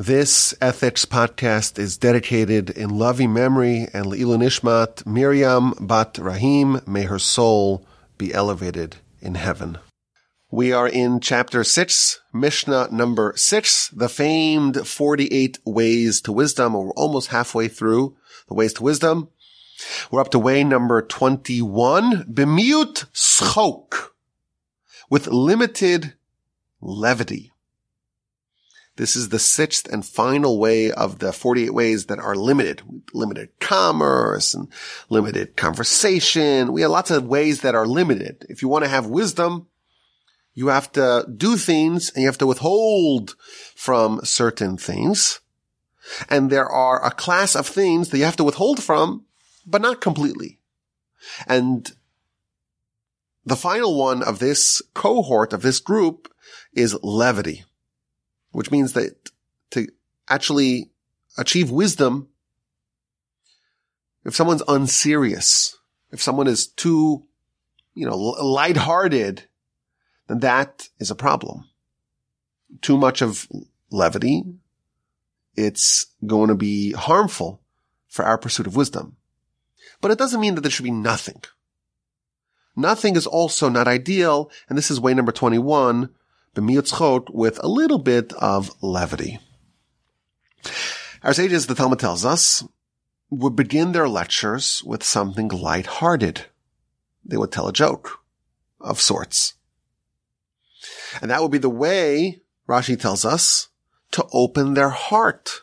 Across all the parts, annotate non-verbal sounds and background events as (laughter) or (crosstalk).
This ethics podcast is dedicated in loving memory and Le'ilu Nishmat Miriam Bat Rahim. May her soul be elevated in heaven. We are in chapter six, Mishnah number six, the famed 48 ways to wisdom. We're almost halfway through the ways to wisdom. We're up to way number 21, Bemiut Schok, with limited levity. This is the sixth and final way of the 48 ways that are limited. Limited commerce and limited conversation. We have lots of ways that are limited. If you want to have wisdom, you have to do things and you have to withhold from certain things. And there are a class of things that you have to withhold from, but not completely. And the final one of this cohort, of this group, is levity which means that to actually achieve wisdom, if someone's unserious, if someone is too, you know, lighthearted, then that is a problem. Too much of levity, it's going to be harmful for our pursuit of wisdom. But it doesn't mean that there should be nothing. Nothing is also not ideal, and this is way number 21 b'miutzchok with a little bit of levity. Our sages, the Talmud tells us, would begin their lectures with something light-hearted. They would tell a joke of sorts. And that would be the way, Rashi tells us, to open their heart,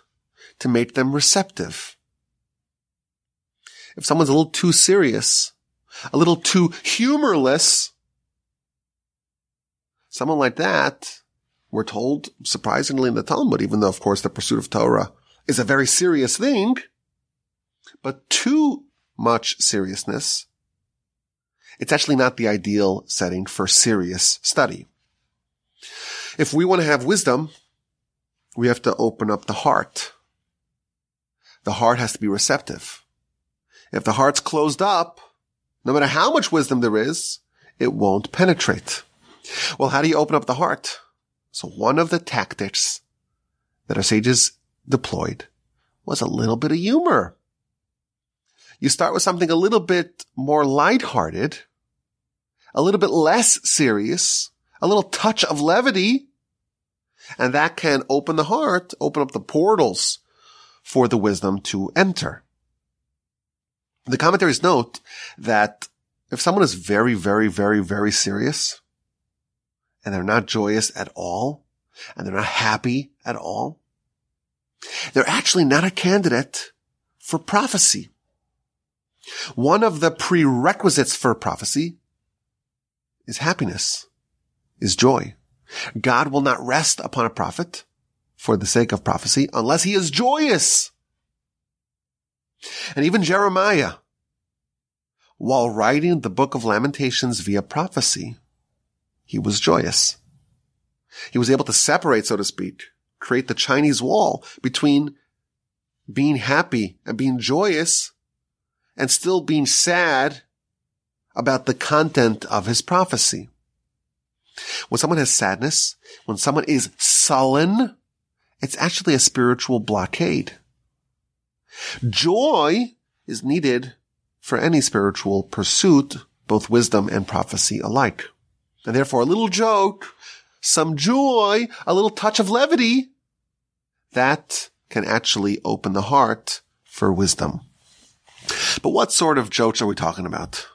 to make them receptive. If someone's a little too serious, a little too humorless, Someone like that, we're told, surprisingly in the Talmud, even though of course the pursuit of Torah is a very serious thing, but too much seriousness, it's actually not the ideal setting for serious study. If we want to have wisdom, we have to open up the heart. The heart has to be receptive. If the heart's closed up, no matter how much wisdom there is, it won't penetrate. Well, how do you open up the heart? So one of the tactics that our sages deployed was a little bit of humor. You start with something a little bit more lighthearted, a little bit less serious, a little touch of levity, and that can open the heart, open up the portals for the wisdom to enter. The commentaries note that if someone is very, very, very, very serious, and they're not joyous at all and they're not happy at all, they're actually not a candidate for prophecy. One of the prerequisites for prophecy is happiness, is joy. God will not rest upon a prophet for the sake of prophecy unless he is joyous. And even Jeremiah, while writing the book of Lamentations via prophecy, he was joyous. He was able to separate, so to speak, create the Chinese wall between being happy and being joyous and still being sad about the content of his prophecy. When someone has sadness, when someone is sullen, it's actually a spiritual blockade. Joy is needed for any spiritual pursuit, both wisdom and prophecy alike. And therefore a little joke, some joy, a little touch of levity, that can actually open the heart for wisdom. But what sort of jokes are we talking about?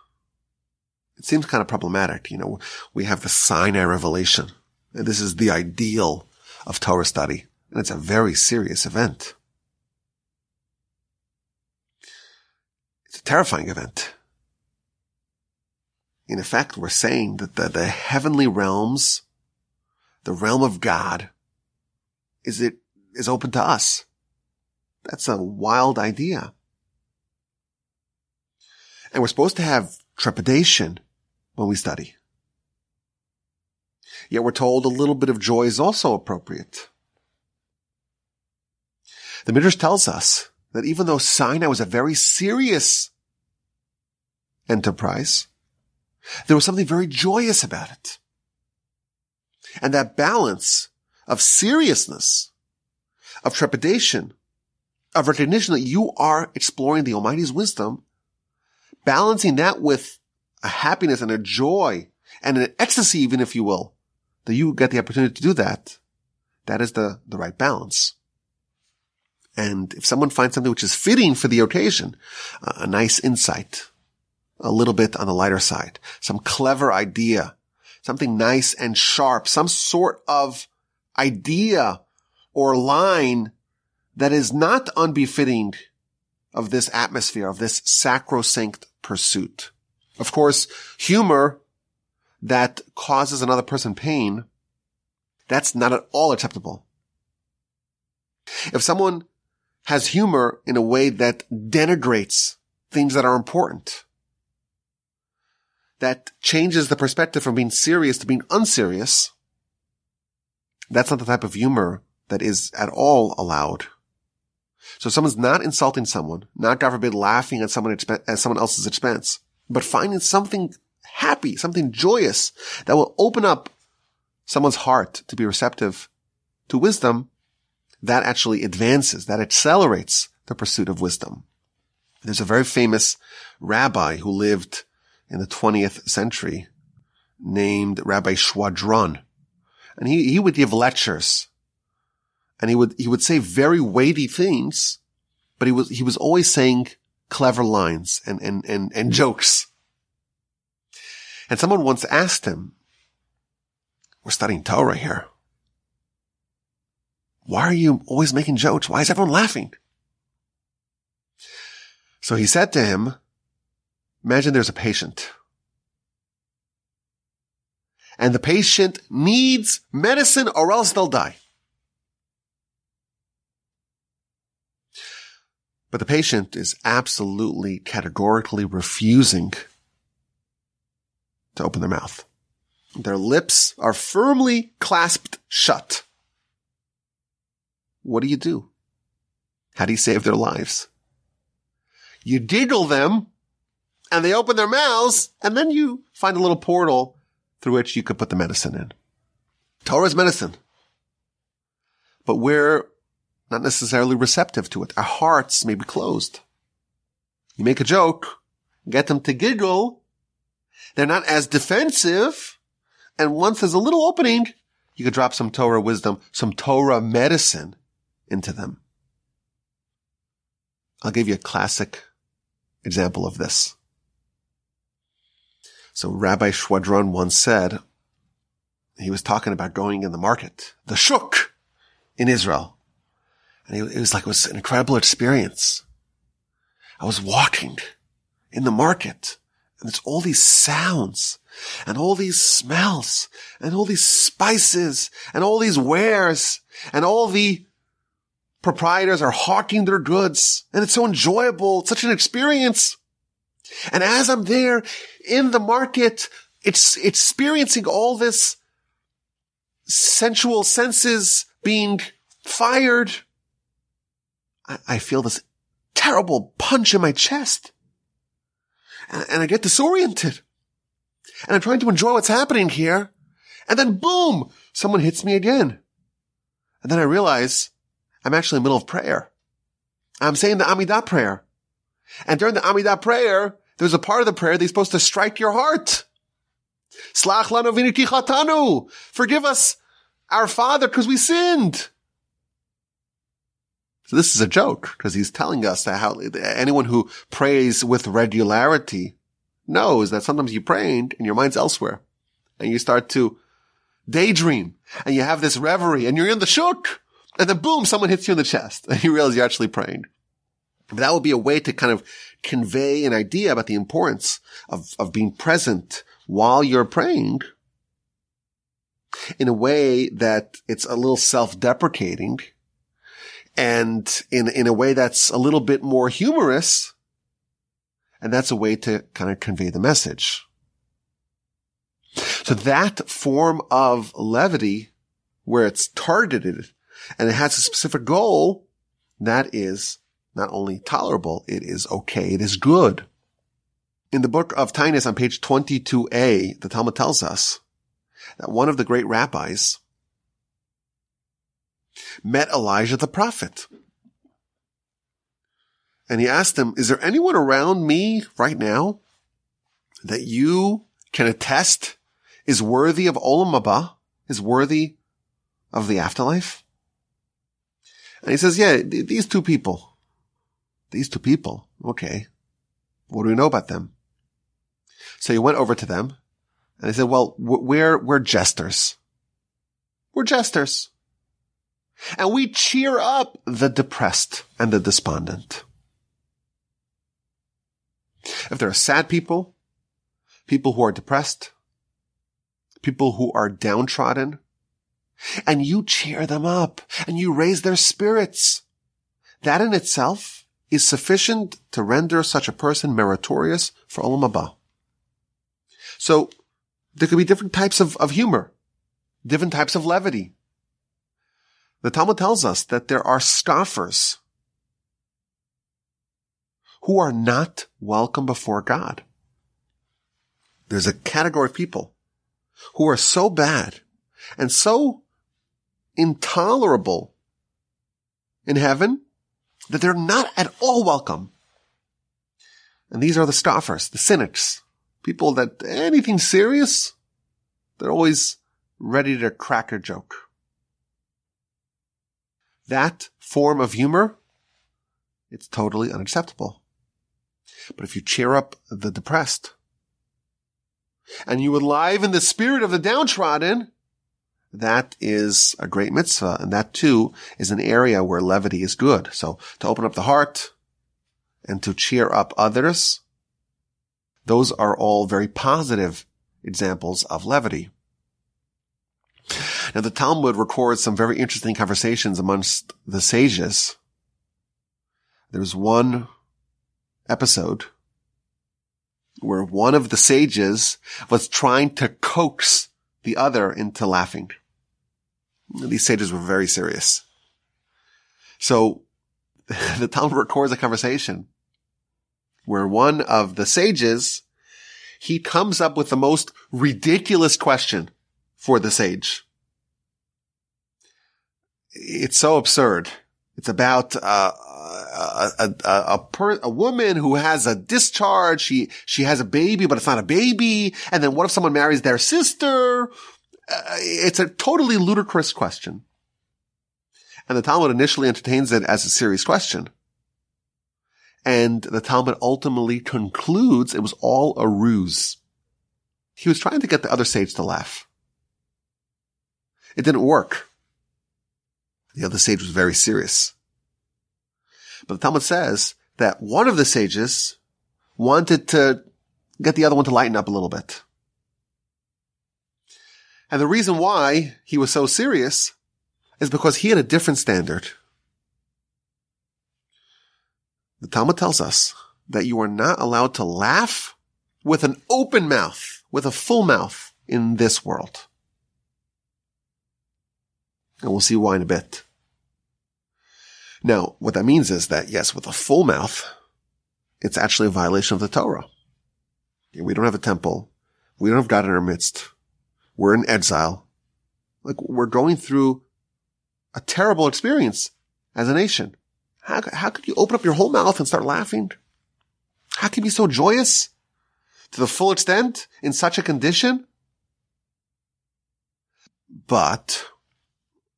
It seems kind of problematic. You know, we have the Sinai revelation. And this is the ideal of Torah study. And it's a very serious event. It's a terrifying event in effect, we're saying that the, the heavenly realms, the realm of God, is it is open to us. That's a wild idea. And we're supposed to have trepidation when we study. Yet we're told a little bit of joy is also appropriate. The Midrash tells us that even though Sinai was a very serious enterprise, there was something very joyous about it. And that balance of seriousness, of trepidation, of recognition that you are exploring the Almighty's wisdom, balancing that with a happiness and a joy and an ecstasy, even if you will, that you get the opportunity to do that. That is the, the right balance. And if someone finds something which is fitting for the occasion, a nice insight, a little bit on the lighter side, some clever idea, something nice and sharp, some sort of idea or line that is not unbefitting of this atmosphere, of this sacrosanct pursuit. Of course, humor that causes another person pain, that's not at all acceptable. If someone has humor in a way that denigrates things that are important, that changes the perspective from being serious to being unserious, that's not the type of humor that is at all allowed. So someone's not insulting someone, not God forbid laughing at someone at someone else's expense, but finding something happy, something joyous that will open up someone's heart to be receptive to wisdom that actually advances, that accelerates the pursuit of wisdom. There's a very famous rabbi who lived in the 20th century named Rabbi Schwadron. And he, he would give lectures and he would, he would say very weighty things, but he was, he was always saying clever lines and, and, and, and jokes. And someone once asked him, we're studying Torah here. Why are you always making jokes? Why is everyone laughing? So he said to him, imagine there's a patient. And the patient needs medicine or else they'll die. But the patient is absolutely categorically refusing to open their mouth. Their lips are firmly clasped shut. What do you do? How do you save their lives? You giggle them and they open their mouths and then you find a little portal through which you could put the medicine in. Torah is medicine. But we're not necessarily receptive to it. Our hearts may be closed. You make a joke, get them to giggle. They're not as defensive. And once there's a little opening, you could drop some Torah wisdom, some Torah medicine into them. I'll give you a classic example of this. So Rabbi Schwadron once said, he was talking about going in the market, the shuk in Israel. And it was like, it was an incredible experience. I was walking in the market and there's all these sounds and all these smells and all these spices and all these wares and all the proprietors are hawking their goods and it's so enjoyable. It's such an experience. And as I'm there in the market, it's experiencing all this sensual senses being fired I, I feel this terrible punch in my chest. And, and I get disoriented. And I'm trying to enjoy what's happening here. And then boom, someone hits me again. And then I realize I'm actually in the middle of prayer. I'm saying the Amidah prayer. And during the Amidah prayer, there's a part of the prayer that's supposed to strike your heart. Slach lanu. Forgive us, our Father, because we sinned. So this is a joke because he's telling us that how anyone who prays with regularity knows that sometimes you pray and your mind's elsewhere and you start to daydream and you have this reverie and you're in the shuk and then boom, someone hits you in the chest and you realize you're actually praying. But that would be a way to kind of convey an idea about the importance of, of being present while you're praying in a way that it's a little self-deprecating and in, in a way that's a little bit more humorous. And that's a way to kind of convey the message. So that form of levity where it's targeted and it has a specific goal, that is not only tolerable, it is okay. It is good. In the book of Taanis on page 22a, the Talmud tells us that one of the great rabbis met Elijah the prophet. And he asked him, is there anyone around me right now that you can attest is worthy of Olam Haba, is worthy of the afterlife? And he says, yeah, these two people, these two people. Okay. What do we know about them? So he went over to them and he said, well, we're, we're jesters. We're jesters. And we cheer up the depressed and the despondent. If there are sad people, people who are depressed, people who are downtrodden, and you cheer them up and you raise their spirits, that in itself is sufficient to render such a person meritorious for Olam Haba. So there could be different types of, of humor, different types of levity. The Talmud tells us that there are scoffers who are not welcome before God. There's a category of people who are so bad and so intolerable in heaven that they're not at all welcome. And these are the scoffers, the cynics, people that anything serious, they're always ready to crack a joke. That form of humor, it's totally unacceptable. But if you cheer up the depressed and you enliven the spirit of the downtrodden, that is a great mitzvah. And that too is an area where levity is good. So to open up the heart and to cheer up others, those are all very positive examples of levity. Now the Talmud records some very interesting conversations amongst the sages. There's one episode where one of the sages was trying to coax the other into laughing. These sages were very serious. So (laughs) the Talmud records a conversation where one of the sages, he comes up with the most ridiculous question for the sage. It's so absurd. It's about uh, a a a, per, a woman who has a discharge. She she has a baby, but it's not a baby. And then what if someone marries their sister? Uh, it's a totally ludicrous question. And the Talmud initially entertains it as a serious question. And the Talmud ultimately concludes it was all a ruse. He was trying to get the other sage to laugh. It didn't work. The other sage was very serious. But the Talmud says that one of the sages wanted to get the other one to lighten up a little bit. And the reason why he was so serious is because he had a different standard. The Talmud tells us that you are not allowed to laugh with an open mouth, with a full mouth in this world. And we'll see why in a bit. Now, what that means is that yes, with a full mouth, it's actually a violation of the Torah. We don't have a temple. We don't have God in our midst. We're in exile. Like we're going through a terrible experience as a nation. How, how could you open up your whole mouth and start laughing? How can you be so joyous to the full extent in such a condition? But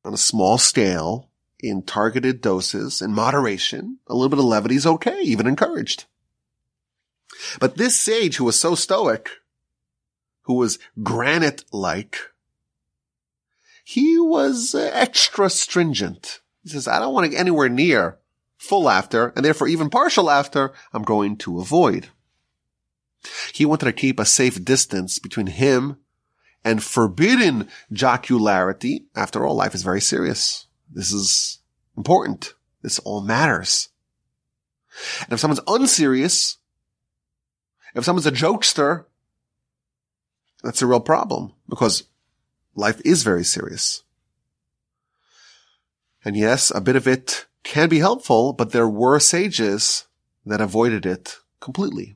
on a small scale, in targeted doses in moderation, a little bit of levity is okay, even encouraged. But this sage who was so stoic, who was granite-like, he was uh, extra stringent. He says, I don't want to get anywhere near full laughter, and therefore even partial laughter, I'm going to avoid. He wanted to keep a safe distance between him and forbidden jocularity. After all, life is very serious. This is important. This all matters. And if someone's unserious, if someone's a jokester, that's a real problem because life is very serious. And yes, a bit of it can be helpful, but there were sages that avoided it completely.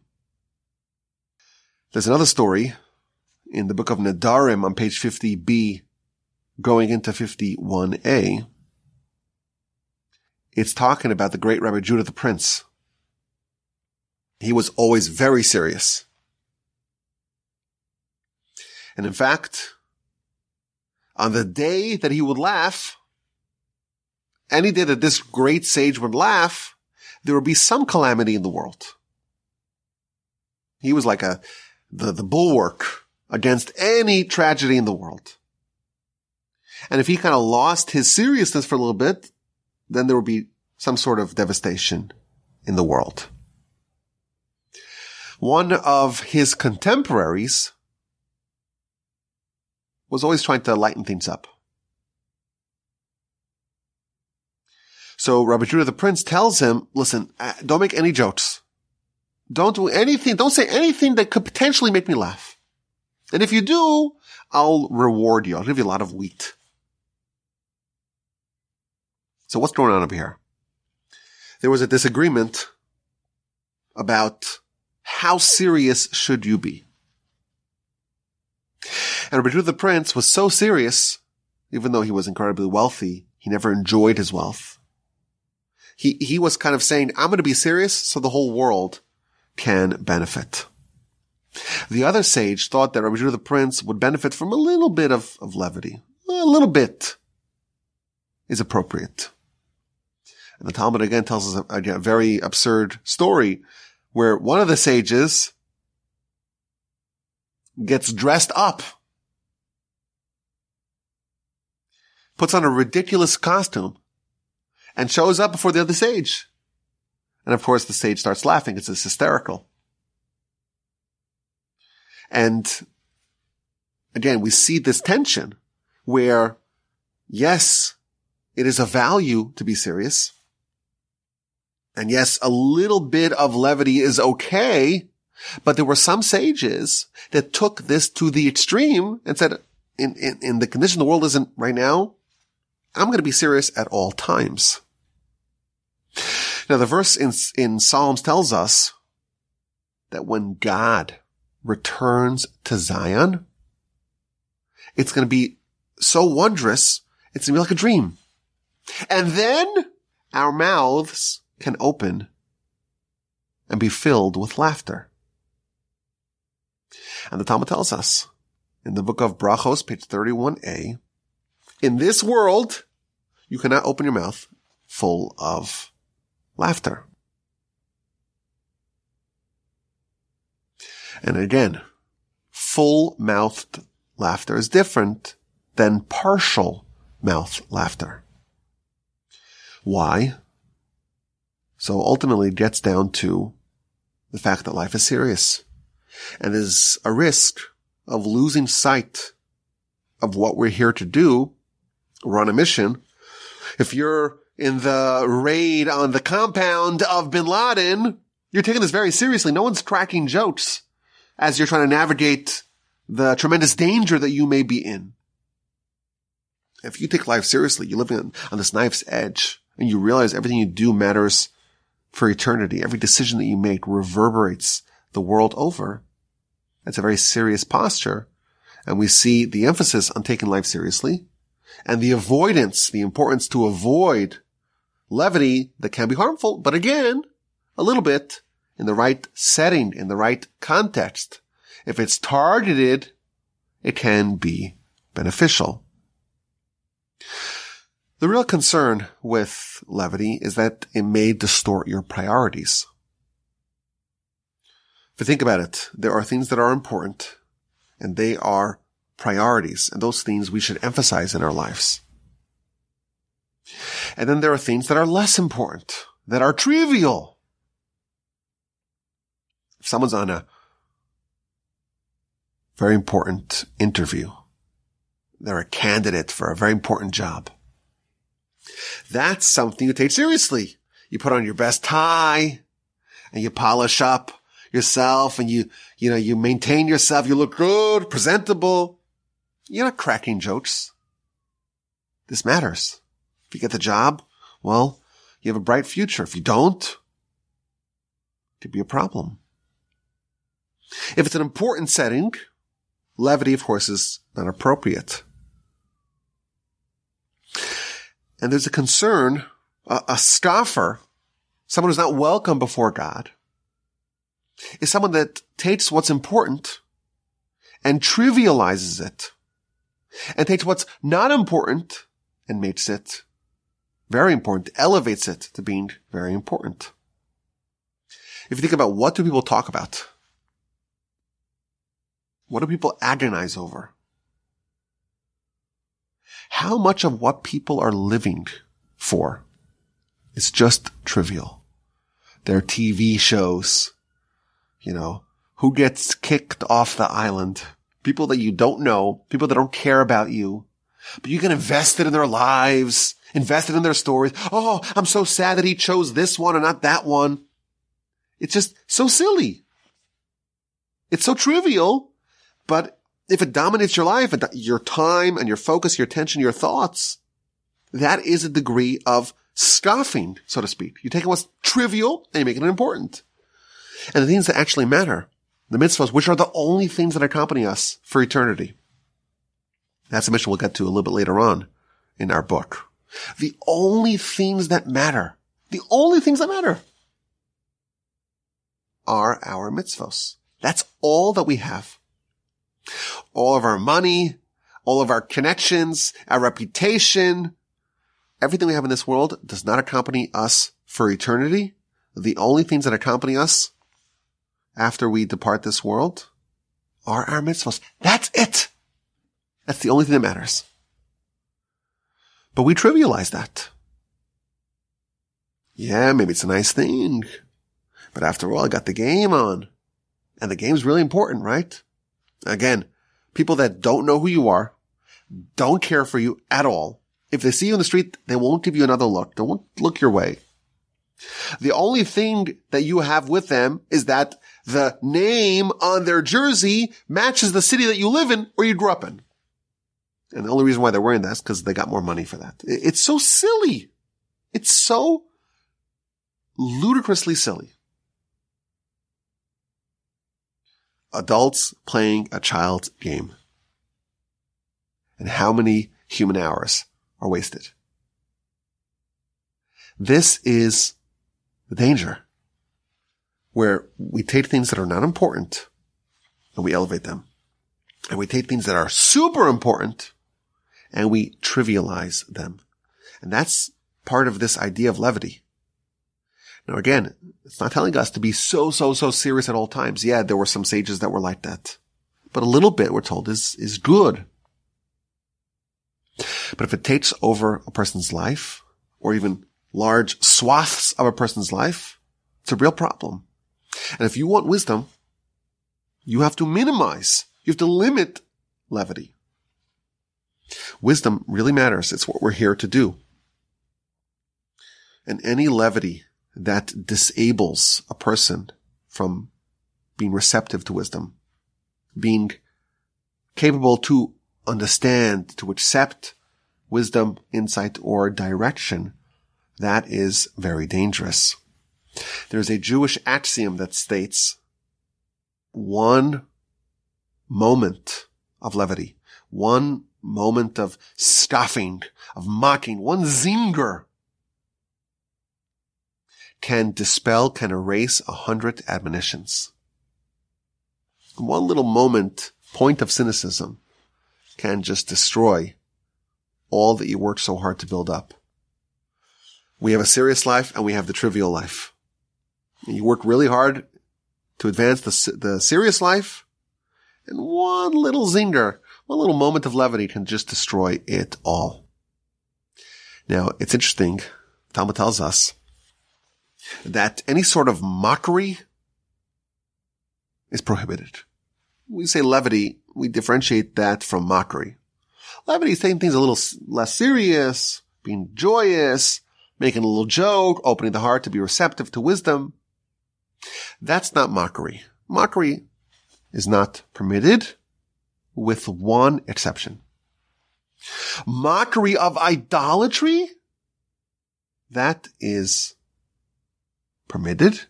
There's another story in the book of Nedarim on page 50b going into 51a it's talking about the great Rabbi Judah the Prince. He was always very serious. And in fact, on the day that he would laugh, any day that this great sage would laugh, there would be some calamity in the world. He was like a, the, the bulwark against any tragedy in the world. And if he kind of lost his seriousness for a little bit, then there would be some sort of devastation in the world. One of his contemporaries was always trying to lighten things up. So Rabbi Judah the Prince tells him, listen, uh, don't make any jokes. Don't do anything, don't say anything that could potentially make me laugh. And if you do, I'll reward you. I'll give you a lot of wheat. So what's going on up here? There was a disagreement about how serious should you be? And Rabbi the Prince was so serious, even though he was incredibly wealthy, he never enjoyed his wealth. He, he was kind of saying, I'm going to be serious so the whole world can benefit. The other sage thought that Rabbi Judah the Prince would benefit from a little bit of, of levity. A little bit is appropriate. And the Talmud again tells us a, a very absurd story where one of the sages gets dressed up, puts on a ridiculous costume, and shows up before the other sage. And of course, the sage starts laughing. It's hysterical. And again, we see this tension where, yes, it is a value to be serious. And yes, a little bit of levity is okay, but there were some sages that took this to the extreme and said, in, in, in the condition the world is in right now, I'm going to be serious at all times. Now the verse in, in Psalms tells us that when God returns to Zion, it's going to be so wondrous. It's going to be like a dream. And then our mouths can open and be filled with laughter. And the Talmud tells us in the book of Brachos, page 31a, in this world, you cannot open your mouth full of laughter. And again, full mouthed laughter is different than partial mouth laughter. Why? So ultimately it gets down to the fact that life is serious and there's a risk of losing sight of what we're here to do. We're on a mission. If you're in the raid on the compound of bin Laden, you're taking this very seriously. No one's cracking jokes as you're trying to navigate the tremendous danger that you may be in. If you take life seriously, you're living on, on this knife's edge and you realize everything you do matters for eternity. Every decision that you make reverberates the world over. That's a very serious posture. And we see the emphasis on taking life seriously and the avoidance, the importance to avoid levity that can be harmful, but again, a little bit in the right setting, in the right context. If it's targeted, it can be beneficial. The real concern with levity is that it may distort your priorities. You think about it, there are things that are important and they are priorities and those things we should emphasize in our lives. And then there are things that are less important, that are trivial. If someone's on a very important interview, they're a candidate for a very important job. That's something you take seriously. You put on your best tie and you polish up yourself and you, you know, you maintain yourself. You look good, presentable. You're not cracking jokes. This matters. If you get the job, well, you have a bright future. If you don't, it could be a problem. If it's an important setting, levity, of course, is not appropriate. And there's a concern A, a scoffer, someone who's not welcome before God, is someone that takes what's important and trivializes it and takes what's not important and makes it very important, elevates it to being very important. If you think about what do people talk about? What do people agonize over? How much of what people are living for is just trivial? Their TV shows, you know, who gets kicked off the island, people that you don't know, people that don't care about you, but you get invested in their lives, invested in their stories. Oh, I'm so sad that he chose this one and not that one. It's just so silly. It's so trivial, but if it dominates your life, your time and your focus, your attention, your thoughts, that is a degree of scoffing, so to speak. You take what's trivial and you make it important. And the things that actually matter, the mitzvahs, which are the only things that accompany us for eternity. That's a mission we'll get to a little bit later on in our book. The only things that matter, the only things that matter are our mitzvahs. That's all that we have. All of our money, all of our connections, our reputation, everything we have in this world does not accompany us for eternity. The only things that accompany us after we depart this world are our mitzvahs. That's it. That's the only thing that matters. But we trivialize that. Yeah, maybe it's a nice thing. But after all, I got the game on. And the game's really important, right? Again, people that don't know who you are, don't care for you at all. If they see you in the street, they won't give you another look. They won't look your way. The only thing that you have with them is that the name on their jersey matches the city that you live in or you grew up in. And the only reason why they're wearing that is because they got more money for that. It's so silly. It's so ludicrously silly. Adults playing a child's game. And how many human hours are wasted? This is the danger where we take things that are not important and we elevate them. And we take things that are super important and we trivialize them. And that's part of this idea of levity. Now again, it's not telling us to be so, so, so serious at all times. Yeah, there were some sages that were like that. But a little bit, we're told, is, is good. But if it takes over a person's life, or even large swaths of a person's life, it's a real problem. And if you want wisdom, you have to minimize, you have to limit levity. Wisdom really matters. It's what we're here to do. And any levity that disables a person from being receptive to wisdom, being capable to understand, to accept wisdom, insight, or direction, that is very dangerous. There's a Jewish axiom that states one moment of levity, one moment of scoffing, of mocking, one zinger can dispel, can erase a hundred admonitions. One little moment, point of cynicism can just destroy all that you worked so hard to build up. We have a serious life and we have the trivial life. You work really hard to advance the, the serious life and one little zinger, one little moment of levity can just destroy it all. Now, it's interesting. Talmud tells us that any sort of mockery is prohibited. We say levity, we differentiate that from mockery. Levity is saying things a little less serious, being joyous, making a little joke, opening the heart to be receptive to wisdom. That's not mockery. Mockery is not permitted with one exception. Mockery of idolatry? That is permitted,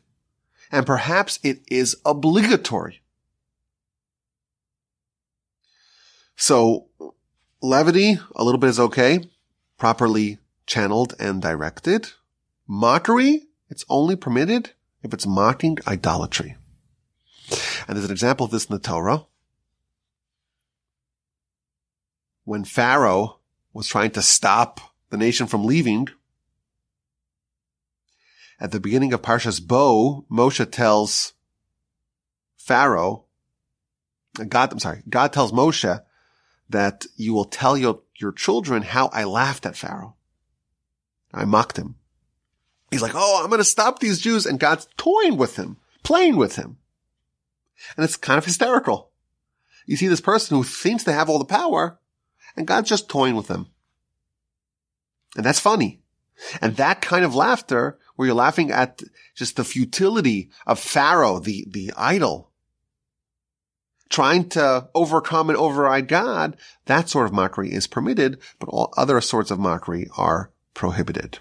and perhaps it is obligatory. So, levity, a little bit is okay, properly channeled and directed. Mockery, it's only permitted if it's mocking idolatry. And there's an example of this in the Torah. When Pharaoh was trying to stop the nation from leaving, at the beginning of Parshas Bo, Moshe tells Pharaoh, God, I'm sorry, God tells Moshe that you will tell your, your children how I laughed at Pharaoh. I mocked him. He's like, Oh, I'm going to stop these Jews. And God's toying with him, playing with him. And it's kind of hysterical. You see this person who thinks they have all the power and God's just toying with them. And that's funny. And that kind of laughter where you're laughing at just the futility of Pharaoh, the, the idol, trying to overcome and override God, that sort of mockery is permitted, but all other sorts of mockery are prohibited.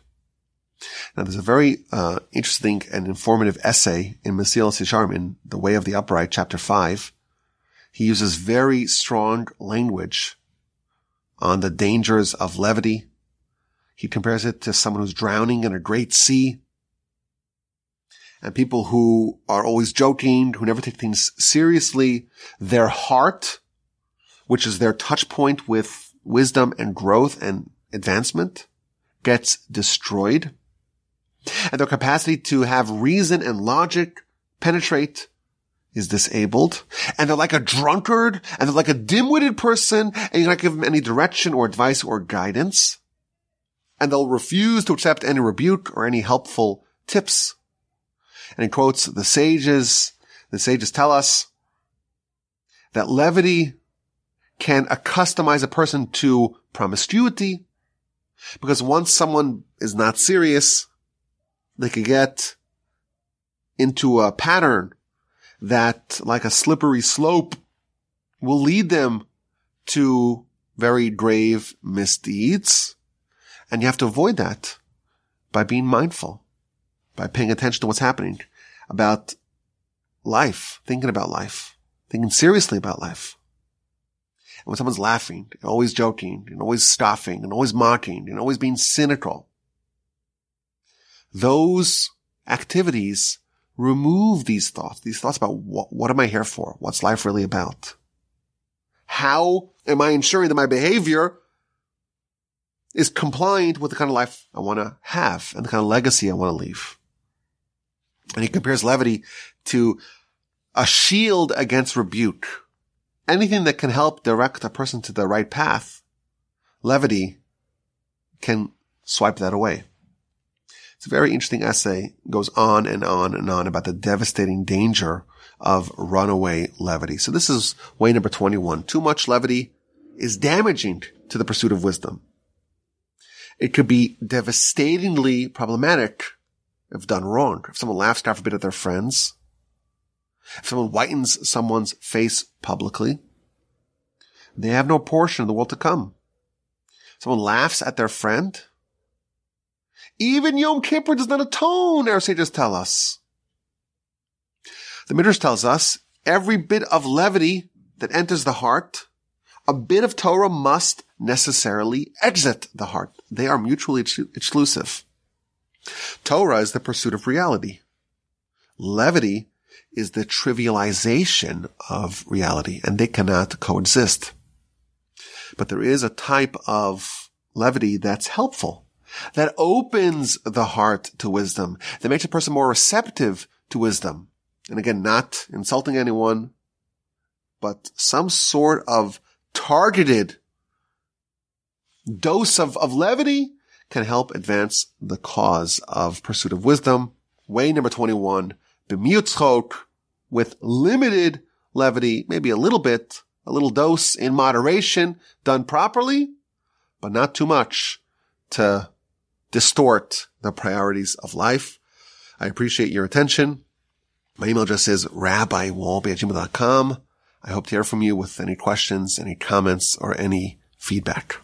Now, there's a very uh, interesting and informative essay in Mesilas Yesharim in The Way of the Upright, chapter 5. He uses very strong language on the dangers of levity. He compares it to someone who's drowning in a great sea and people who are always joking, who never take things seriously, their heart, which is their touch point with wisdom and growth and advancement, gets destroyed. And their capacity to have reason and logic penetrate is disabled. And they're like a drunkard and they're like a dim-witted person and you're not give them any direction or advice or guidance. And they'll refuse to accept any rebuke or any helpful tips and he quotes the sages. The sages tell us that levity can accustomize a person to promiscuity because once someone is not serious, they could get into a pattern that like a slippery slope will lead them to very grave misdeeds. And you have to avoid that by being mindful by paying attention to what's happening about life, thinking about life, thinking seriously about life. And when someone's laughing, always joking, and always scoffing, and always mocking, and always being cynical, those activities remove these thoughts, these thoughts about what, what am I here for? What's life really about? How am I ensuring that my behavior is compliant with the kind of life I want to have and the kind of legacy I want to leave? And he compares levity to a shield against rebuke. Anything that can help direct a person to the right path, levity can swipe that away. It's a very interesting essay, goes on and on and on about the devastating danger of runaway levity. So this is way number 21. Too much levity is damaging to the pursuit of wisdom. It could be devastatingly problematic if done wrong. If someone laughs, God forbid, at their friends, if someone whitens someone's face publicly, they have no portion of the world to come. Someone laughs at their friend. Even Yom Kippur does not atone, our sages tell us. The Midrash tells us every bit of levity that enters the heart, a bit of Torah must necessarily exit the heart. They are mutually exclusive. Torah is the pursuit of reality. Levity is the trivialization of reality, and they cannot coexist. But there is a type of levity that's helpful, that opens the heart to wisdom, that makes a person more receptive to wisdom. And again, not insulting anyone, but some sort of targeted dose of, of levity can help advance the cause of pursuit of wisdom. Way number 21, b'miutzchok, with limited levity, maybe a little bit, a little dose in moderation, done properly, but not too much to distort the priorities of life. I appreciate your attention. My email address is rabbiwolbe at gmail.com. I hope to hear from you with any questions, any comments, or any feedback.